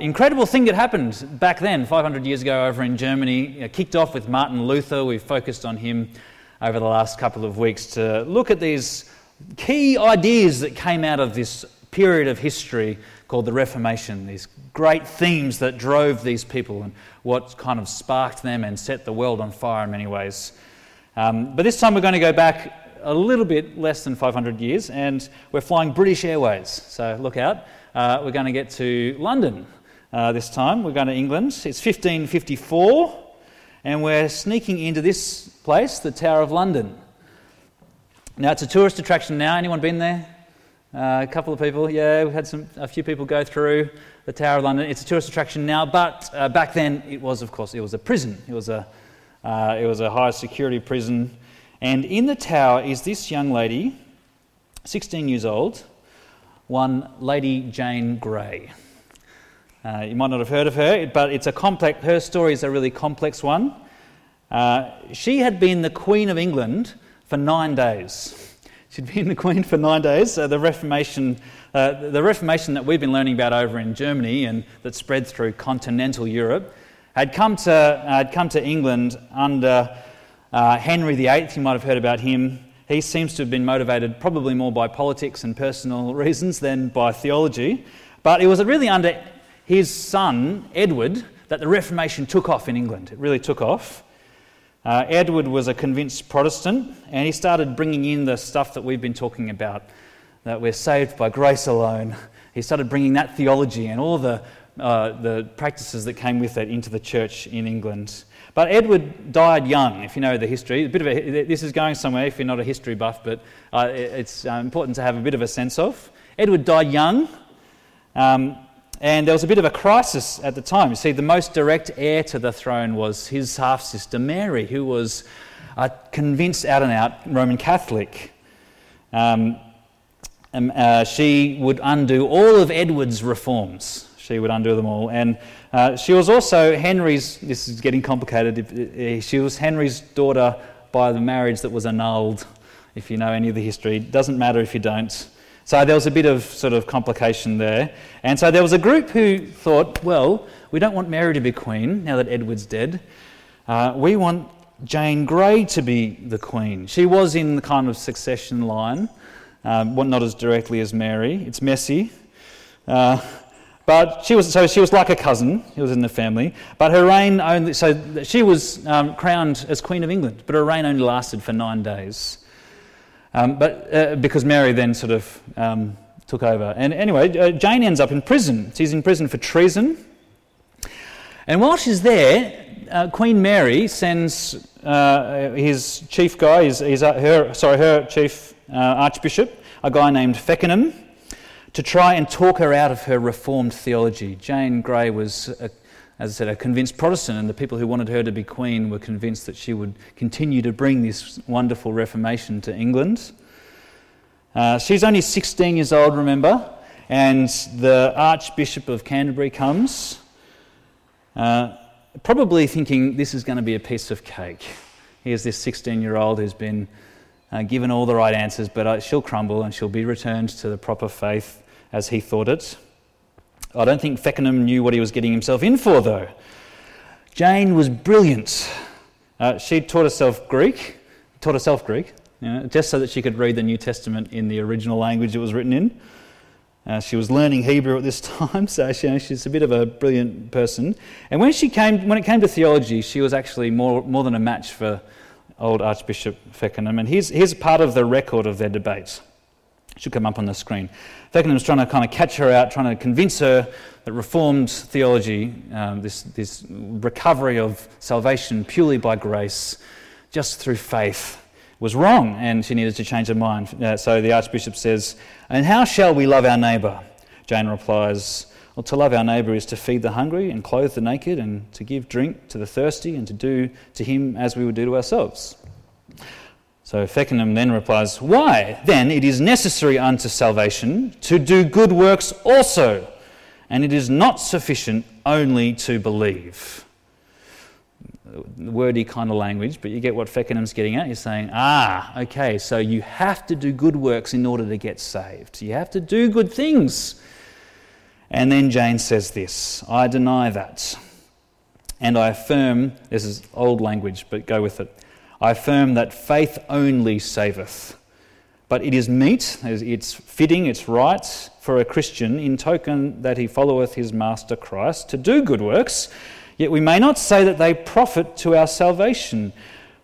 incredible thing that happened back then, 500 years ago, over in Germany. It kicked off with Martin Luther. We've focused on him over the last couple of weeks to look at these key ideas that came out of this period of history called the Reformation, these great themes that drove these people and what kind of sparked them and set the world on fire in many ways. Um, but this time we're going to go back a little bit less than 500 years and we're flying British Airways, so look out. Uh, we're going to get to London uh, this time. We're going to England. It's 1554 and we're sneaking into this place, the Tower of London. Now, it's a tourist attraction now. Anyone been there? Uh, a couple of people, yeah, we've had some, a few people go through the Tower of London. It's a tourist attraction now, but uh, back then it was, of course, it was a prison. It was a, uh, it was a high security prison. And in the tower is this young lady, 16 years old, one Lady Jane Grey. Uh, you might not have heard of her, but it's a complex, her story is a really complex one. Uh, she had been the Queen of England for nine days. She'd been the queen for nine days. Uh, the Reformation, uh, the Reformation that we've been learning about over in Germany and that spread through continental Europe, had come to, uh, had come to England under uh, Henry VIII. You might have heard about him. He seems to have been motivated probably more by politics and personal reasons than by theology. But it was really under his son, Edward, that the Reformation took off in England. It really took off. Uh, Edward was a convinced Protestant, and he started bringing in the stuff that we've been talking about that we're saved by grace alone. He started bringing that theology and all the, uh, the practices that came with it into the church in England. But Edward died young, if you know the history. A bit of a, this is going somewhere if you're not a history buff, but uh, it's uh, important to have a bit of a sense of. Edward died young. Um, and there was a bit of a crisis at the time. You see, the most direct heir to the throne was his half sister Mary, who was a convinced out and out Roman Catholic. Um, um, uh, she would undo all of Edward's reforms. She would undo them all. And uh, she was also Henry's, this is getting complicated, she was Henry's daughter by the marriage that was annulled, if you know any of the history. Doesn't matter if you don't. So there was a bit of sort of complication there. And so there was a group who thought, well, we don't want Mary to be queen now that Edward's dead. Uh, we want Jane Grey to be the queen. She was in the kind of succession line, um, not as directly as Mary. It's messy. Uh, but she was, so she was like a cousin. She was in the family. But her reign only, so she was um, crowned as Queen of England, but her reign only lasted for nine days. Um, but uh, because Mary then sort of um, took over. And anyway, uh, Jane ends up in prison. She's in prison for treason. And while she's there, uh, Queen Mary sends uh, his chief guy, his, his, uh, her, sorry, her chief uh, archbishop, a guy named Feckenham, to try and talk her out of her reformed theology. Jane Grey was as I said, a convinced Protestant, and the people who wanted her to be queen were convinced that she would continue to bring this wonderful Reformation to England. Uh, she's only 16 years old, remember, and the Archbishop of Canterbury comes, uh, probably thinking this is going to be a piece of cake. Here's this 16 year old who's been uh, given all the right answers, but uh, she'll crumble and she'll be returned to the proper faith as he thought it. I don't think Feckenham knew what he was getting himself in for, though. Jane was brilliant. Uh, she taught herself Greek, taught herself Greek, you know, just so that she could read the New Testament in the original language it was written in. Uh, she was learning Hebrew at this time, so she, you know, she's a bit of a brilliant person. And when, she came, when it came to theology, she was actually more, more than a match for old Archbishop Feckenham. And here's, here's part of the record of their debates. Should come up on the screen. Feckenham's trying to kind of catch her out, trying to convince her that Reformed theology, um, this, this recovery of salvation purely by grace, just through faith, was wrong and she needed to change her mind. Uh, so the Archbishop says, And how shall we love our neighbour? Jane replies, Well, to love our neighbour is to feed the hungry and clothe the naked and to give drink to the thirsty and to do to him as we would do to ourselves. So Feckenham then replies, Why? Then it is necessary unto salvation to do good works also, and it is not sufficient only to believe. Wordy kind of language, but you get what Feckenham's getting at. He's saying, Ah, okay, so you have to do good works in order to get saved. You have to do good things. And then Jane says this I deny that. And I affirm, this is old language, but go with it. I affirm that faith only saveth. But it is meet, it's fitting, it's right for a Christian, in token that he followeth his Master Christ, to do good works, yet we may not say that they profit to our salvation.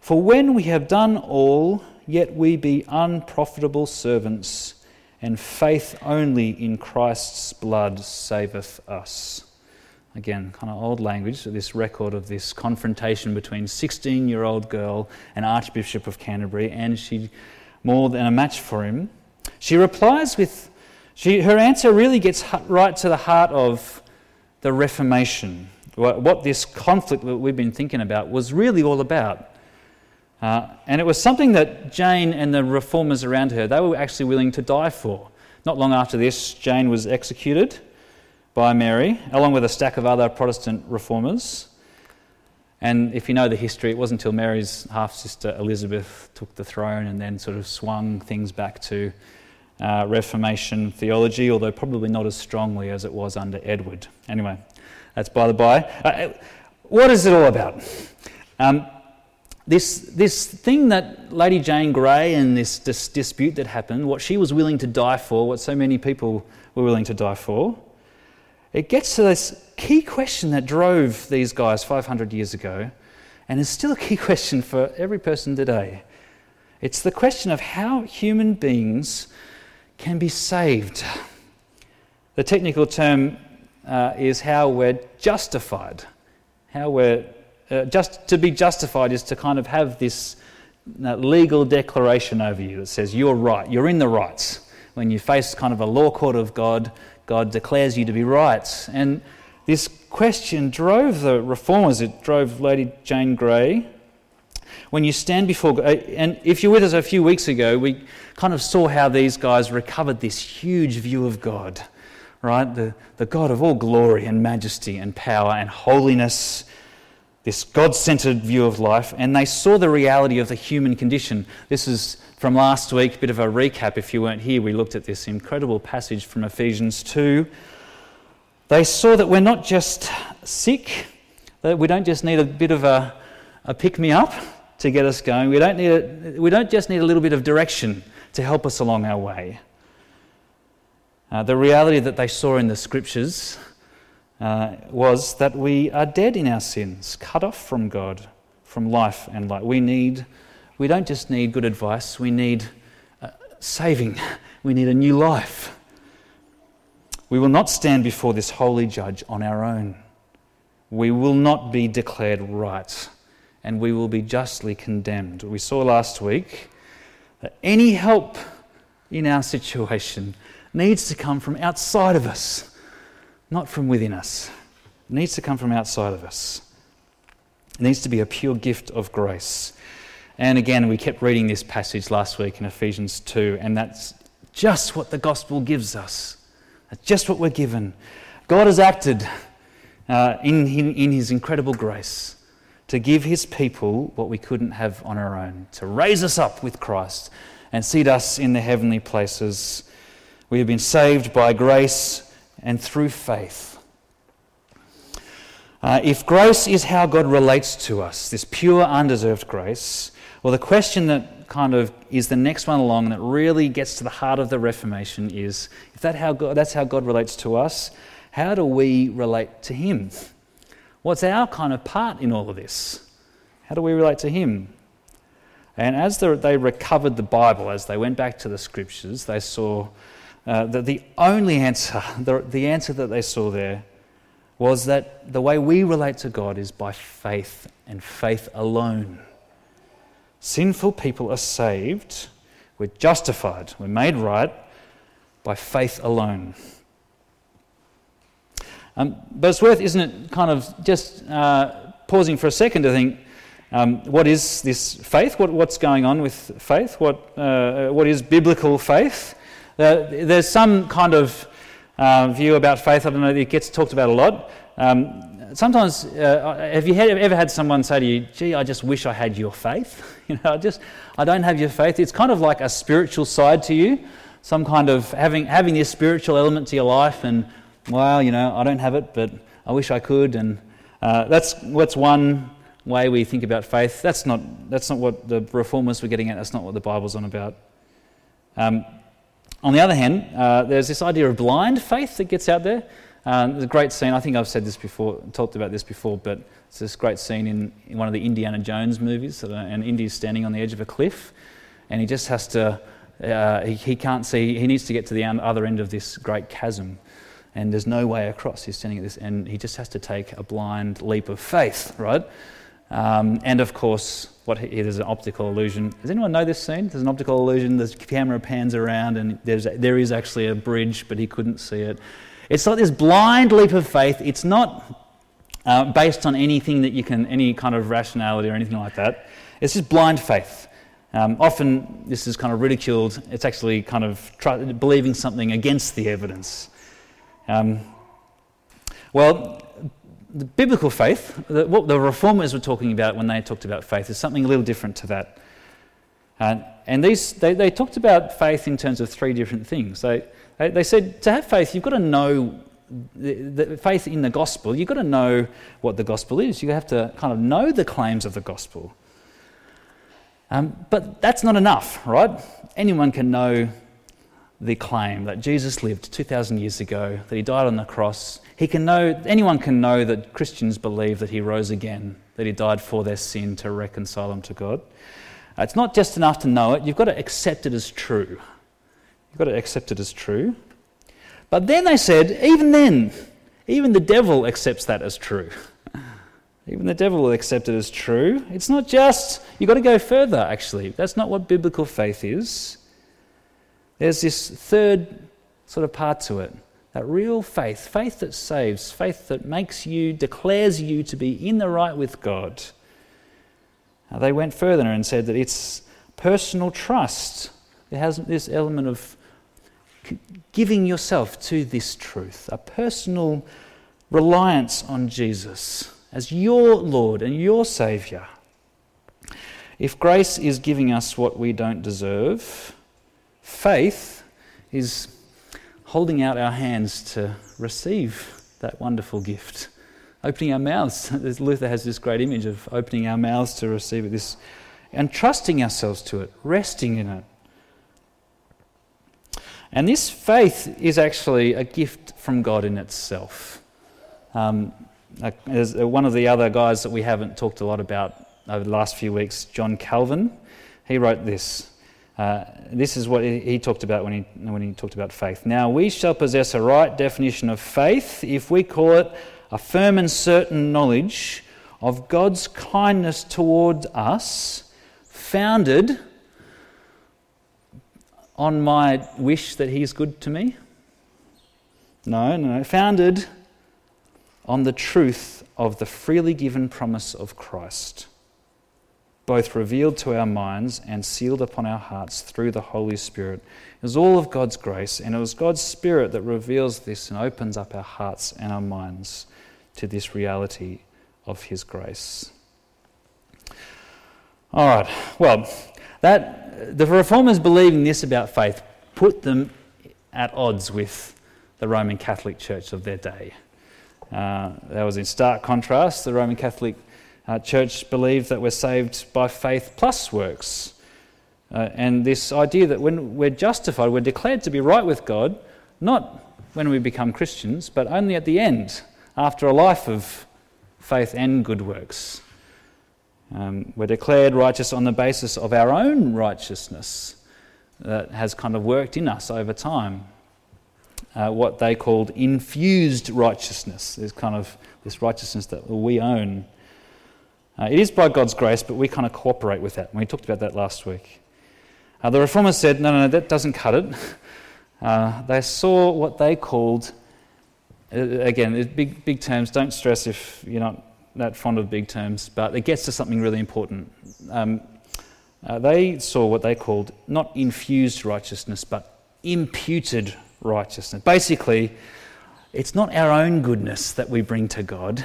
For when we have done all, yet we be unprofitable servants, and faith only in Christ's blood saveth us. Again, kind of old language, this record of this confrontation between 16 year old girl and Archbishop of Canterbury, and she more than a match for him. She replies with, she, her answer really gets right to the heart of the Reformation, what this conflict that we've been thinking about was really all about. Uh, and it was something that Jane and the reformers around her, they were actually willing to die for. Not long after this, Jane was executed by Mary, along with a stack of other Protestant reformers. And if you know the history, it wasn't until Mary's half sister Elizabeth took the throne and then sort of swung things back to uh, Reformation theology, although probably not as strongly as it was under Edward. Anyway, that's by the by. Uh, what is it all about? Um, this, this thing that Lady Jane Grey and this, this dispute that happened, what she was willing to die for, what so many people were willing to die for, it gets to this key question that drove these guys 500 years ago and is still a key question for every person today. It's the question of how human beings can be saved. The technical term uh, is how we're justified. How we're uh, just to be justified is to kind of have this uh, legal declaration over you that says you're right, you're in the rights. When you face kind of a law court of God, God declares you to be right. And this question drove the reformers, it drove Lady Jane Grey. When you stand before God, and if you were with us a few weeks ago, we kind of saw how these guys recovered this huge view of God, right? The, the God of all glory and majesty and power and holiness, this God centered view of life, and they saw the reality of the human condition. This is from last week, a bit of a recap if you weren't here. We looked at this incredible passage from Ephesians 2. They saw that we're not just sick, that we don't just need a bit of a, a pick me up to get us going. We don't, need a, we don't just need a little bit of direction to help us along our way. Uh, the reality that they saw in the scriptures uh, was that we are dead in our sins, cut off from God, from life and light. We need we don't just need good advice, we need uh, saving, we need a new life. We will not stand before this holy judge on our own. We will not be declared right, and we will be justly condemned. We saw last week that any help in our situation needs to come from outside of us, not from within us. It needs to come from outside of us. It needs to be a pure gift of grace. And again, we kept reading this passage last week in Ephesians 2, and that's just what the gospel gives us. That's just what we're given. God has acted uh, in, in, in his incredible grace to give his people what we couldn't have on our own, to raise us up with Christ and seat us in the heavenly places. We have been saved by grace and through faith. Uh, if grace is how God relates to us, this pure, undeserved grace, well, the question that kind of is the next one along that really gets to the heart of the Reformation is if that how God, that's how God relates to us, how do we relate to Him? What's our kind of part in all of this? How do we relate to Him? And as they recovered the Bible, as they went back to the scriptures, they saw uh, that the only answer, the, the answer that they saw there, was that the way we relate to God is by faith and faith alone. Sinful people are saved, we're justified, we're made right by faith alone. Um, but it's worth, isn't it, kind of just uh, pausing for a second to think um, what is this faith? What, what's going on with faith? What, uh, what is biblical faith? Uh, there's some kind of uh, view about faith, I don't know, it gets talked about a lot. Um, sometimes, uh, have you had, ever had someone say to you, gee, I just wish I had your faith? You know, I just, I don't have your faith. It's kind of like a spiritual side to you, some kind of having, having this spiritual element to your life and well, you know, I don't have it, but I wish I could. And uh, that's, that's one way we think about faith. That's not, that's not what the reformers were getting at. That's not what the Bible's on about. Um, on the other hand, uh, there's this idea of blind faith that gets out there. Um, there's a great scene, I think I've said this before, talked about this before, but it's this great scene in, in one of the Indiana Jones movies, and Indy's standing on the edge of a cliff, and he just has to, uh, he, he can't see, he needs to get to the other end of this great chasm, and there's no way across. He's standing at this, and he just has to take a blind leap of faith, right? Um, and of course, what he, there's an optical illusion. Does anyone know this scene? There's an optical illusion. The camera pans around, and there's, there is actually a bridge, but he couldn't see it. It's like this blind leap of faith. It's not uh, based on anything that you can, any kind of rationality or anything like that. It's just blind faith. Um, often this is kind of ridiculed. It's actually kind of try, believing something against the evidence. Um, well, the biblical faith, the, what the reformers were talking about when they talked about faith, is something a little different to that. Uh, and these, they, they, talked about faith in terms of three different things. They, they, said to have faith, you've got to know the, the faith in the gospel. You've got to know what the gospel is. You have to kind of know the claims of the gospel. Um, but that's not enough, right? Anyone can know the claim that Jesus lived 2,000 years ago, that he died on the cross. He can know, anyone can know that Christians believe that he rose again, that he died for their sin to reconcile them to God. It's not just enough to know it, you've got to accept it as true. You've got to accept it as true. But then they said, even then, even the devil accepts that as true. Even the devil will accept it as true. It's not just, you've got to go further, actually. That's not what biblical faith is. There's this third sort of part to it that real faith, faith that saves, faith that makes you, declares you to be in the right with God. Now, they went further and said that it's personal trust. It has this element of giving yourself to this truth, a personal reliance on Jesus as your Lord and your Saviour. If grace is giving us what we don't deserve, Faith is holding out our hands to receive that wonderful gift. Opening our mouths. Luther has this great image of opening our mouths to receive it, this, and trusting ourselves to it, resting in it. And this faith is actually a gift from God in itself. Um, as one of the other guys that we haven't talked a lot about over the last few weeks, John Calvin, he wrote this uh, this is what he talked about when he, when he talked about faith. Now, we shall possess a right definition of faith if we call it a firm and certain knowledge of God's kindness toward us, founded on my wish that He's good to me. No, no, no. founded on the truth of the freely given promise of Christ both revealed to our minds and sealed upon our hearts through the Holy Spirit. It was all of God's grace, and it was God's Spirit that reveals this and opens up our hearts and our minds to this reality of His grace. All right, well, that, the reformers believing this about faith put them at odds with the Roman Catholic Church of their day. Uh, that was in stark contrast. The Roman Catholic uh, church believed that we're saved by faith plus works. Uh, and this idea that when we're justified, we're declared to be right with God, not when we become Christians, but only at the end, after a life of faith and good works. Um, we're declared righteous on the basis of our own righteousness that has kind of worked in us over time. Uh, what they called infused righteousness. There's kind of this righteousness that we own. Uh, it is by God's grace, but we kind of cooperate with that. We talked about that last week. Uh, the reformers said, no, no, no, that doesn't cut it. Uh, they saw what they called, uh, again, big, big terms, don't stress if you're not that fond of big terms, but it gets to something really important. Um, uh, they saw what they called not infused righteousness, but imputed righteousness. Basically, it's not our own goodness that we bring to God,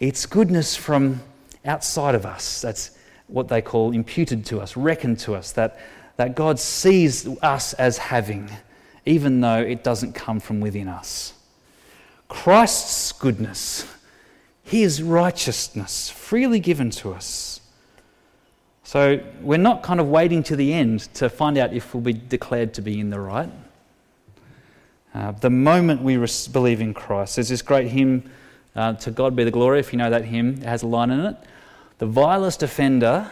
it's goodness from outside of us. That's what they call imputed to us, reckoned to us, that, that God sees us as having, even though it doesn't come from within us. Christ's goodness, his righteousness, freely given to us. So we're not kind of waiting to the end to find out if we'll be declared to be in the right. Uh, the moment we res- believe in Christ, there's this great hymn, uh, To God Be the Glory, if you know that hymn, it has a line in it. The vilest offender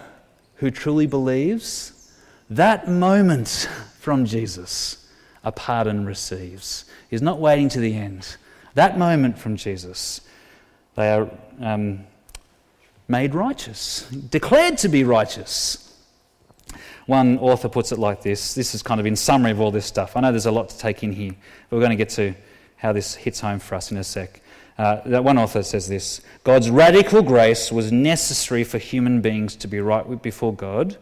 who truly believes, that moment from Jesus, a pardon receives. He's not waiting to the end. That moment from Jesus, they are um, made righteous, declared to be righteous. One author puts it like this this is kind of in summary of all this stuff. I know there's a lot to take in here, but we're going to get to how this hits home for us in a sec. Uh, that one author says this God's radical grace was necessary for human beings to be right before God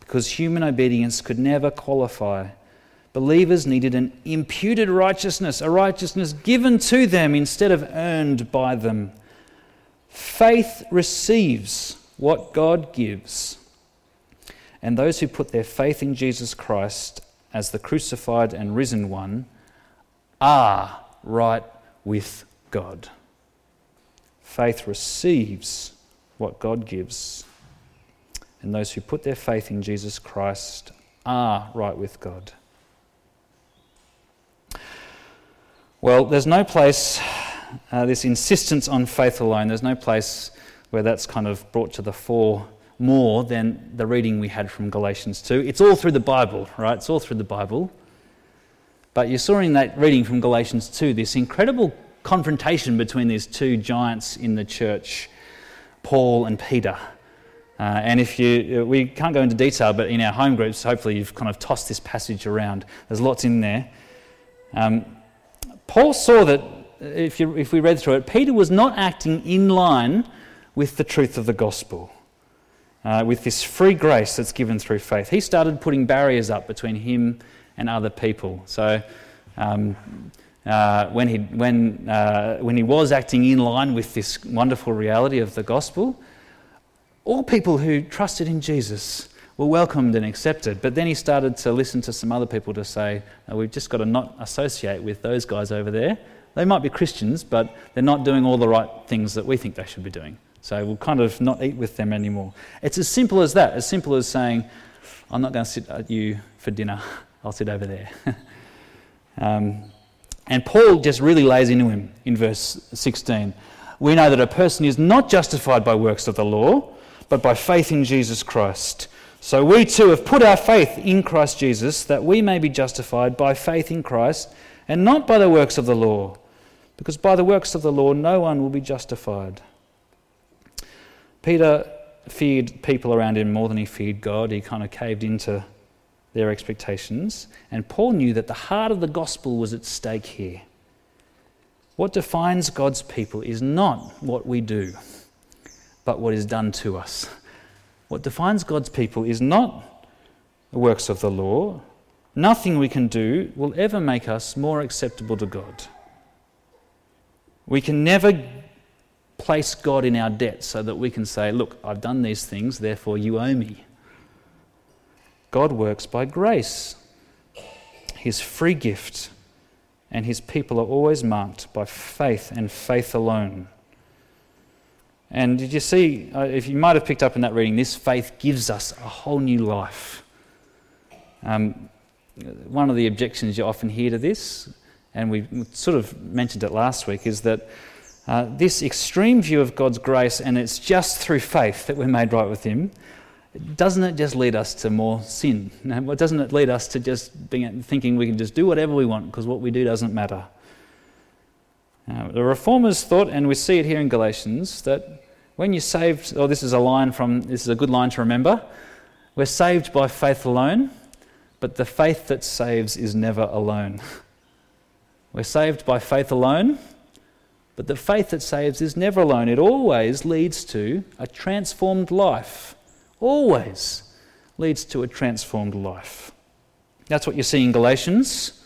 because human obedience could never qualify. Believers needed an imputed righteousness, a righteousness given to them instead of earned by them. Faith receives what God gives. And those who put their faith in Jesus Christ as the crucified and risen one are right with God. Faith receives what God gives. And those who put their faith in Jesus Christ are right with God. Well, there's no place, uh, this insistence on faith alone, there's no place where that's kind of brought to the fore more than the reading we had from Galatians 2. It's all through the Bible, right? It's all through the Bible. But you saw in that reading from Galatians 2 this incredible confrontation between these two giants in the church, Paul and Peter. Uh, and if you, uh, we can't go into detail, but in our home groups, hopefully you've kind of tossed this passage around. There's lots in there. Um, Paul saw that, if, you, if we read through it, Peter was not acting in line with the truth of the gospel, uh, with this free grace that's given through faith. He started putting barriers up between him and other people. So, um, uh, when, he, when, uh, when he was acting in line with this wonderful reality of the gospel, all people who trusted in Jesus were welcomed and accepted. But then he started to listen to some other people to say, oh, we've just got to not associate with those guys over there. They might be Christians, but they're not doing all the right things that we think they should be doing. So we'll kind of not eat with them anymore. It's as simple as that, as simple as saying, I'm not going to sit at you for dinner, I'll sit over there. um, and Paul just really lays into him in verse 16. We know that a person is not justified by works of the law, but by faith in Jesus Christ. So we too have put our faith in Christ Jesus that we may be justified by faith in Christ and not by the works of the law, because by the works of the law no one will be justified. Peter feared people around him more than he feared God. He kind of caved into their expectations. And Paul knew that the heart of the gospel was at stake here. What defines God's people is not what we do, but what is done to us. What defines God's people is not the works of the law. Nothing we can do will ever make us more acceptable to God. We can never place God in our debt so that we can say, Look, I've done these things, therefore you owe me. God works by grace, His free gift, and His people are always marked by faith and faith alone. And did you see, uh, if you might have picked up in that reading, this faith gives us a whole new life. Um, one of the objections you often hear to this, and we sort of mentioned it last week, is that uh, this extreme view of God's grace, and it's just through faith that we're made right with Him, doesn't it just lead us to more sin? Doesn't it lead us to just being, thinking we can just do whatever we want because what we do doesn't matter? The reformers thought, and we see it here in Galatians, that when you're saved, oh, this is a line from, this is a good line to remember, we're saved by faith alone, but the faith that saves is never alone. We're saved by faith alone, but the faith that saves is never alone. It always leads to a transformed life always leads to a transformed life. That's what you see in Galatians.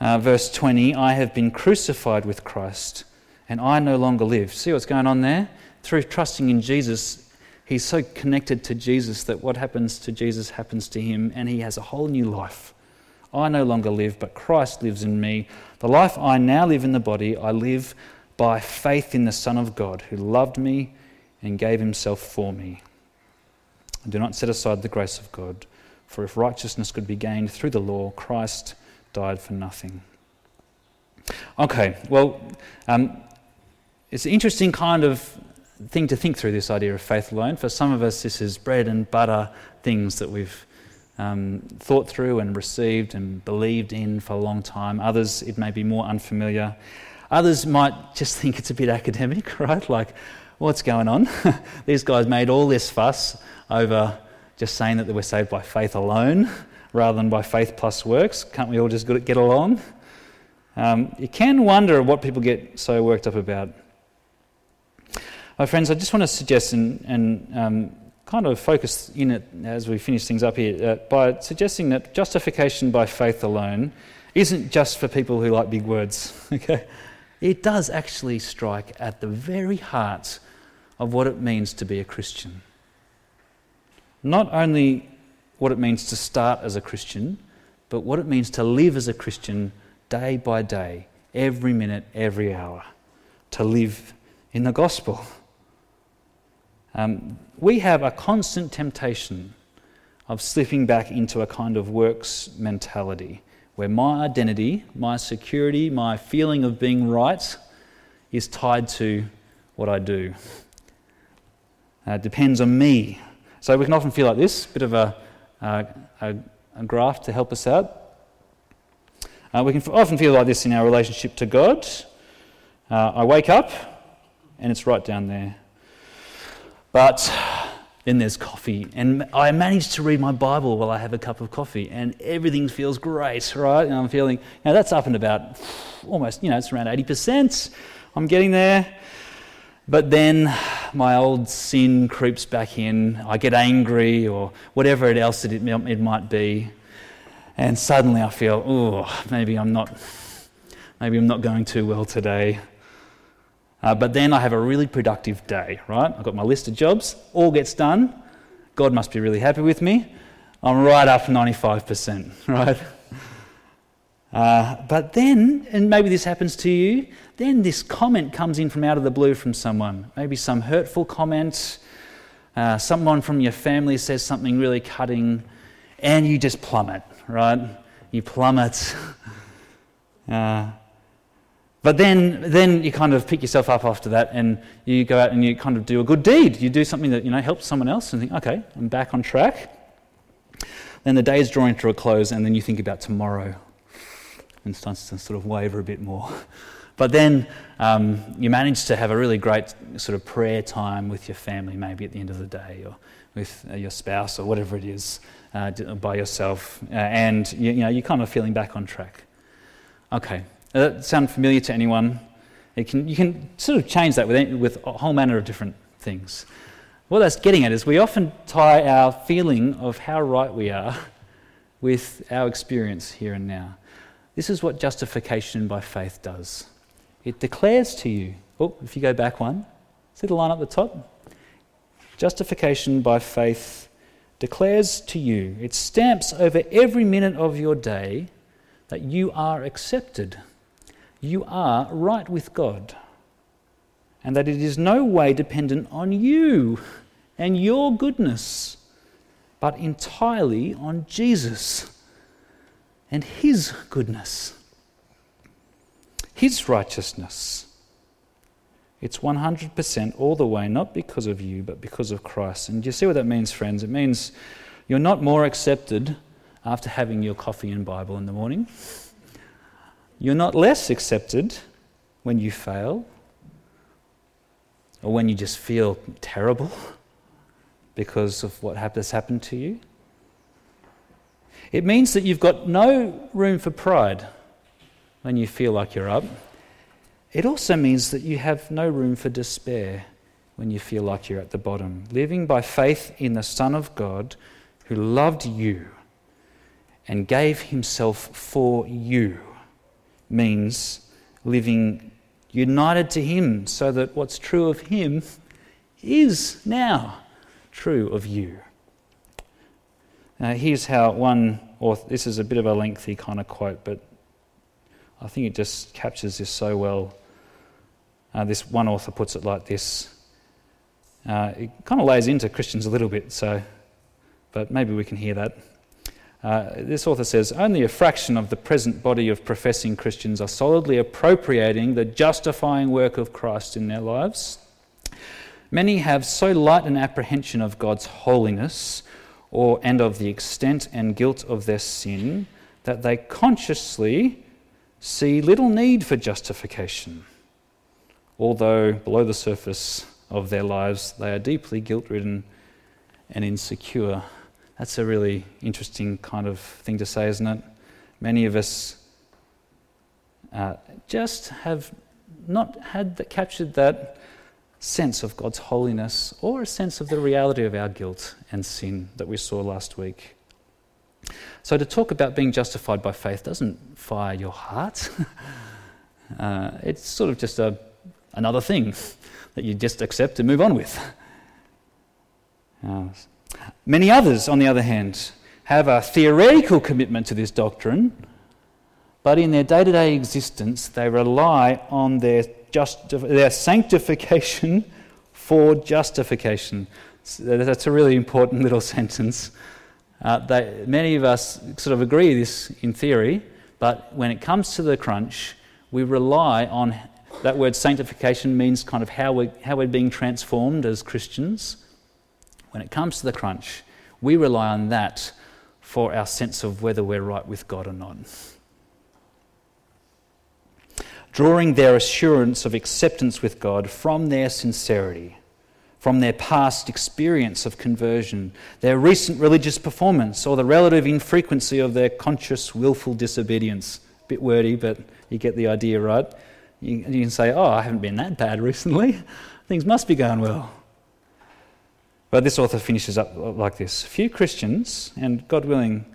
Uh, verse 20 I have been crucified with Christ, and I no longer live. See what's going on there? Through trusting in Jesus, he's so connected to Jesus that what happens to Jesus happens to him, and he has a whole new life. I no longer live, but Christ lives in me. The life I now live in the body, I live by faith in the Son of God, who loved me and gave himself for me. I do not set aside the grace of God, for if righteousness could be gained through the law, Christ died for nothing. Okay, well, um, it's an interesting kind of thing to think through this idea of faith alone. For some of us, this is bread and butter things that we've um, thought through and received and believed in for a long time. Others, it may be more unfamiliar. Others might just think it's a bit academic, right? Like, what's going on? These guys made all this fuss over just saying that they were saved by faith alone rather than by faith plus works. Can't we all just get along? Um, you can wonder what people get so worked up about. My friends, I just want to suggest and, and um, kind of focus in it as we finish things up here uh, by suggesting that justification by faith alone isn't just for people who like big words. Okay, it does actually strike at the very heart of what it means to be a Christian. Not only what it means to start as a Christian, but what it means to live as a Christian day by day, every minute, every hour, to live in the gospel. Um, we have a constant temptation of slipping back into a kind of works mentality where my identity, my security, my feeling of being right is tied to what I do. Uh, it depends on me. So we can often feel like this, a bit of a, uh, a, a graph to help us out. Uh, we can often feel like this in our relationship to God. Uh, I wake up and it's right down there. But then there's coffee, and I manage to read my Bible while I have a cup of coffee, and everything feels great, right? And I'm feeling, know, that's up and about almost, you know, it's around 80%. I'm getting there. But then my old sin creeps back in. I get angry or whatever it else it, it might be. And suddenly I feel, oh, maybe I'm not, maybe I'm not going too well today. Uh, but then I have a really productive day, right? I've got my list of jobs, all gets done. God must be really happy with me. I'm right up 95%, right? Uh, but then, and maybe this happens to you, then this comment comes in from out of the blue from someone. Maybe some hurtful comment. Uh, someone from your family says something really cutting, and you just plummet, right? You plummet. Uh, but then, then you kind of pick yourself up after that and you go out and you kind of do a good deed. You do something that, you know, helps someone else and think, okay, I'm back on track. Then the day is drawing to a close and then you think about tomorrow and starts to sort of waver a bit more. But then um, you manage to have a really great sort of prayer time with your family, maybe at the end of the day, or with uh, your spouse, or whatever it is, uh, by yourself, uh, and you, you know you're kind of feeling back on track. Okay, that sound familiar to anyone? Can, you can sort of change that with, with a whole manner of different things. What that's getting at is we often tie our feeling of how right we are with our experience here and now. This is what justification by faith does. It declares to you, oh, if you go back one, see the line up the top? Justification by faith declares to you, it stamps over every minute of your day that you are accepted you are right with God, and that it is no way dependent on you and your goodness, but entirely on Jesus and His goodness, His righteousness. It's 100% all the way, not because of you, but because of Christ. And do you see what that means, friends? It means you're not more accepted after having your coffee and Bible in the morning. You're not less accepted when you fail or when you just feel terrible because of what has happened to you. It means that you've got no room for pride when you feel like you're up. It also means that you have no room for despair when you feel like you're at the bottom. Living by faith in the Son of God who loved you and gave himself for you means living united to Him so that what's true of Him is now true of you. Now, here's how one author, this is a bit of a lengthy kind of quote, but I think it just captures this so well. Uh, this one author puts it like this. Uh, it kind of lays into Christians a little bit, so, but maybe we can hear that. Uh, this author says only a fraction of the present body of professing Christians are solidly appropriating the justifying work of Christ in their lives. Many have so light an apprehension of God's holiness or, and of the extent and guilt of their sin that they consciously see little need for justification, although below the surface of their lives they are deeply guilt ridden and insecure. That's a really interesting kind of thing to say, isn't it? Many of us uh, just have not had that, captured that sense of God's holiness or a sense of the reality of our guilt and sin that we saw last week. So, to talk about being justified by faith doesn't fire your heart. uh, it's sort of just a, another thing that you just accept and move on with. Uh, many others, on the other hand, have a theoretical commitment to this doctrine, but in their day to day existence, they rely on their just, their sanctification for justification. That's a really important little sentence. Uh, they, many of us sort of agree this in theory, but when it comes to the crunch, we rely on that word sanctification means kind of how we're, how we're being transformed as Christians. When it comes to the crunch, we rely on that for our sense of whether we're right with God or not drawing their assurance of acceptance with God from their sincerity, from their past experience of conversion, their recent religious performance, or the relative infrequency of their conscious, willful disobedience. Bit wordy, but you get the idea, right? You, you can say, Oh, I haven't been that bad recently. Things must be going well. But this author finishes up like this Few Christians, and God willing,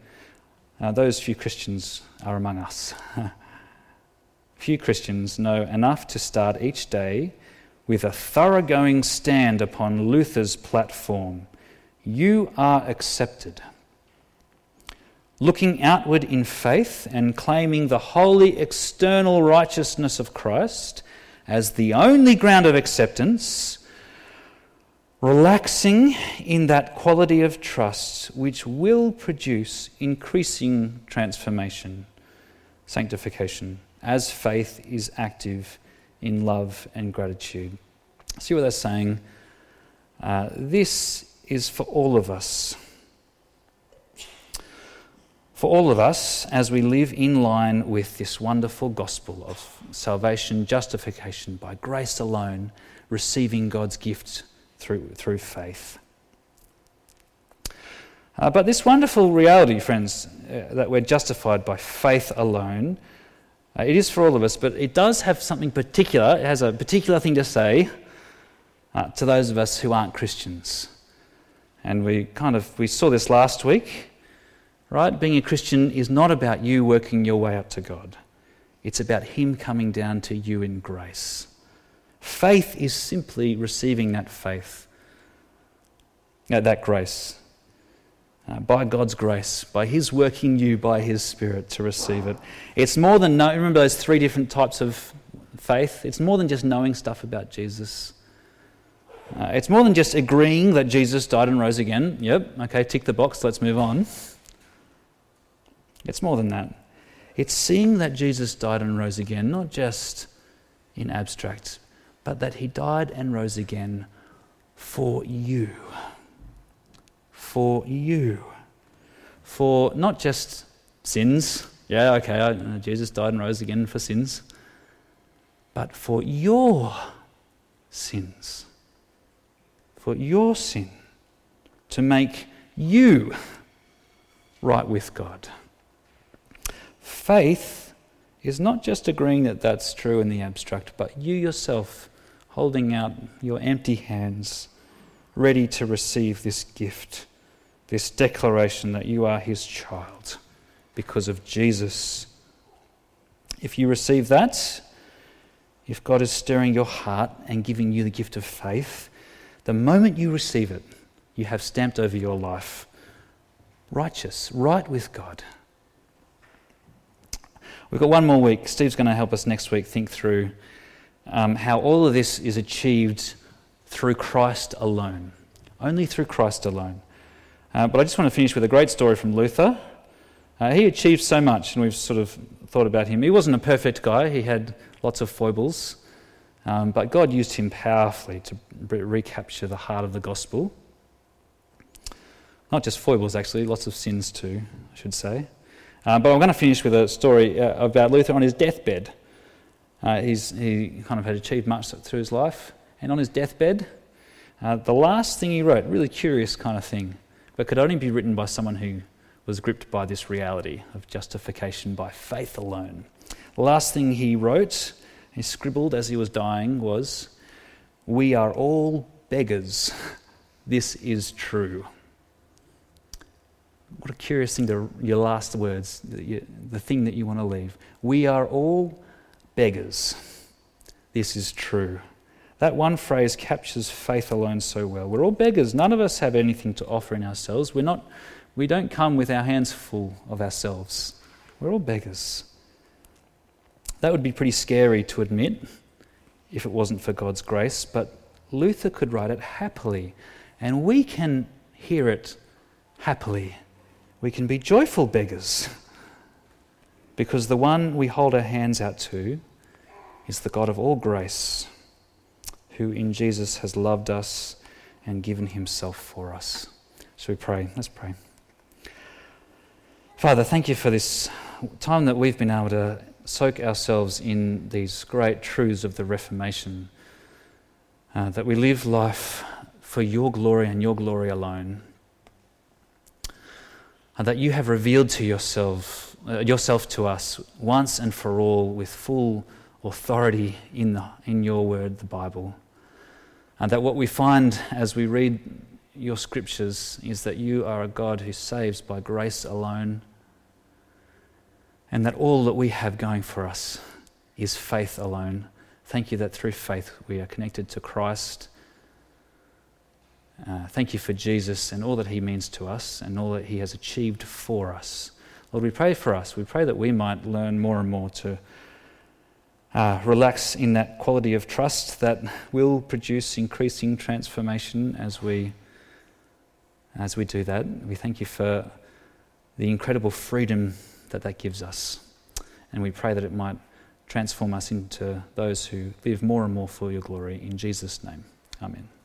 uh, those few Christians are among us. Few Christians know enough to start each day with a thoroughgoing stand upon Luther's platform You are accepted. Looking outward in faith and claiming the holy external righteousness of Christ as the only ground of acceptance, relaxing in that quality of trust which will produce increasing transformation, sanctification as faith is active in love and gratitude. See what they're saying? Uh, this is for all of us. For all of us, as we live in line with this wonderful gospel of salvation, justification by grace alone, receiving God's gift through, through faith. Uh, but this wonderful reality, friends, uh, that we're justified by faith alone, uh, it is for all of us, but it does have something particular. It has a particular thing to say uh, to those of us who aren't Christians. And we kind of we saw this last week, right? Being a Christian is not about you working your way up to God. It's about him coming down to you in grace. Faith is simply receiving that faith, that grace uh, by God's grace, by His working you by His Spirit to receive it. It's more than know, remember those three different types of faith. It's more than just knowing stuff about Jesus. Uh, it's more than just agreeing that Jesus died and rose again. Yep, okay, tick the box, let's move on. It's more than that. It's seeing that Jesus died and rose again, not just in abstract, but that he died and rose again for you for you. For not just sins, yeah, okay, uh, Jesus died and rose again for sins, but for your sins. For your sin. To make you right with God. Faith is not just agreeing that that's true in the abstract, but you yourself holding out your empty hands, ready to receive this gift this declaration that you are his child because of Jesus. If you receive that, if God is stirring your heart and giving you the gift of faith, the moment you receive it, you have stamped over your life righteous, right with God. We've got one more week. Steve's going to help us next week think through um, how all of this is achieved through Christ alone. Only through Christ alone. Uh, but I just want to finish with a great story from Luther. Uh, he achieved so much, and we've sort of thought about him. He wasn't a perfect guy, he had lots of foibles. Um, but God used him powerfully to re- recapture the heart of the gospel. Not just foibles, actually, lots of sins too, I should say. Uh, but I'm going to finish with a story uh, about Luther on his deathbed. Uh, he kind of had achieved much through his life, and on his deathbed, uh, the last thing he wrote, really curious kind of thing, but could only be written by someone who was gripped by this reality of justification by faith alone. The last thing he wrote, he scribbled as he was dying, was, We are all beggars. This is true. What a curious thing to your last words, the thing that you want to leave. We are all beggars. This is true. That one phrase captures faith alone so well. We're all beggars. None of us have anything to offer in ourselves. We're not, we don't come with our hands full of ourselves. We're all beggars. That would be pretty scary to admit if it wasn't for God's grace, but Luther could write it happily, and we can hear it happily we can be joyful beggars because the one we hold our hands out to is the God of all grace, who in Jesus has loved us and given himself for us. So we pray. Let's pray. Father, thank you for this time that we've been able to soak ourselves in these great truths of the Reformation, uh, that we live life for your glory and your glory alone and that you have revealed to yourself, uh, yourself to us once and for all with full authority in, the, in your word, the Bible. And that what we find as we read your scriptures is that you are a God who saves by grace alone, and that all that we have going for us is faith alone. Thank you that through faith we are connected to Christ uh, thank you for Jesus and all that he means to us and all that he has achieved for us. Lord, we pray for us. We pray that we might learn more and more to uh, relax in that quality of trust that will produce increasing transformation as we, as we do that. We thank you for the incredible freedom that that gives us. And we pray that it might transform us into those who live more and more for your glory. In Jesus' name, amen.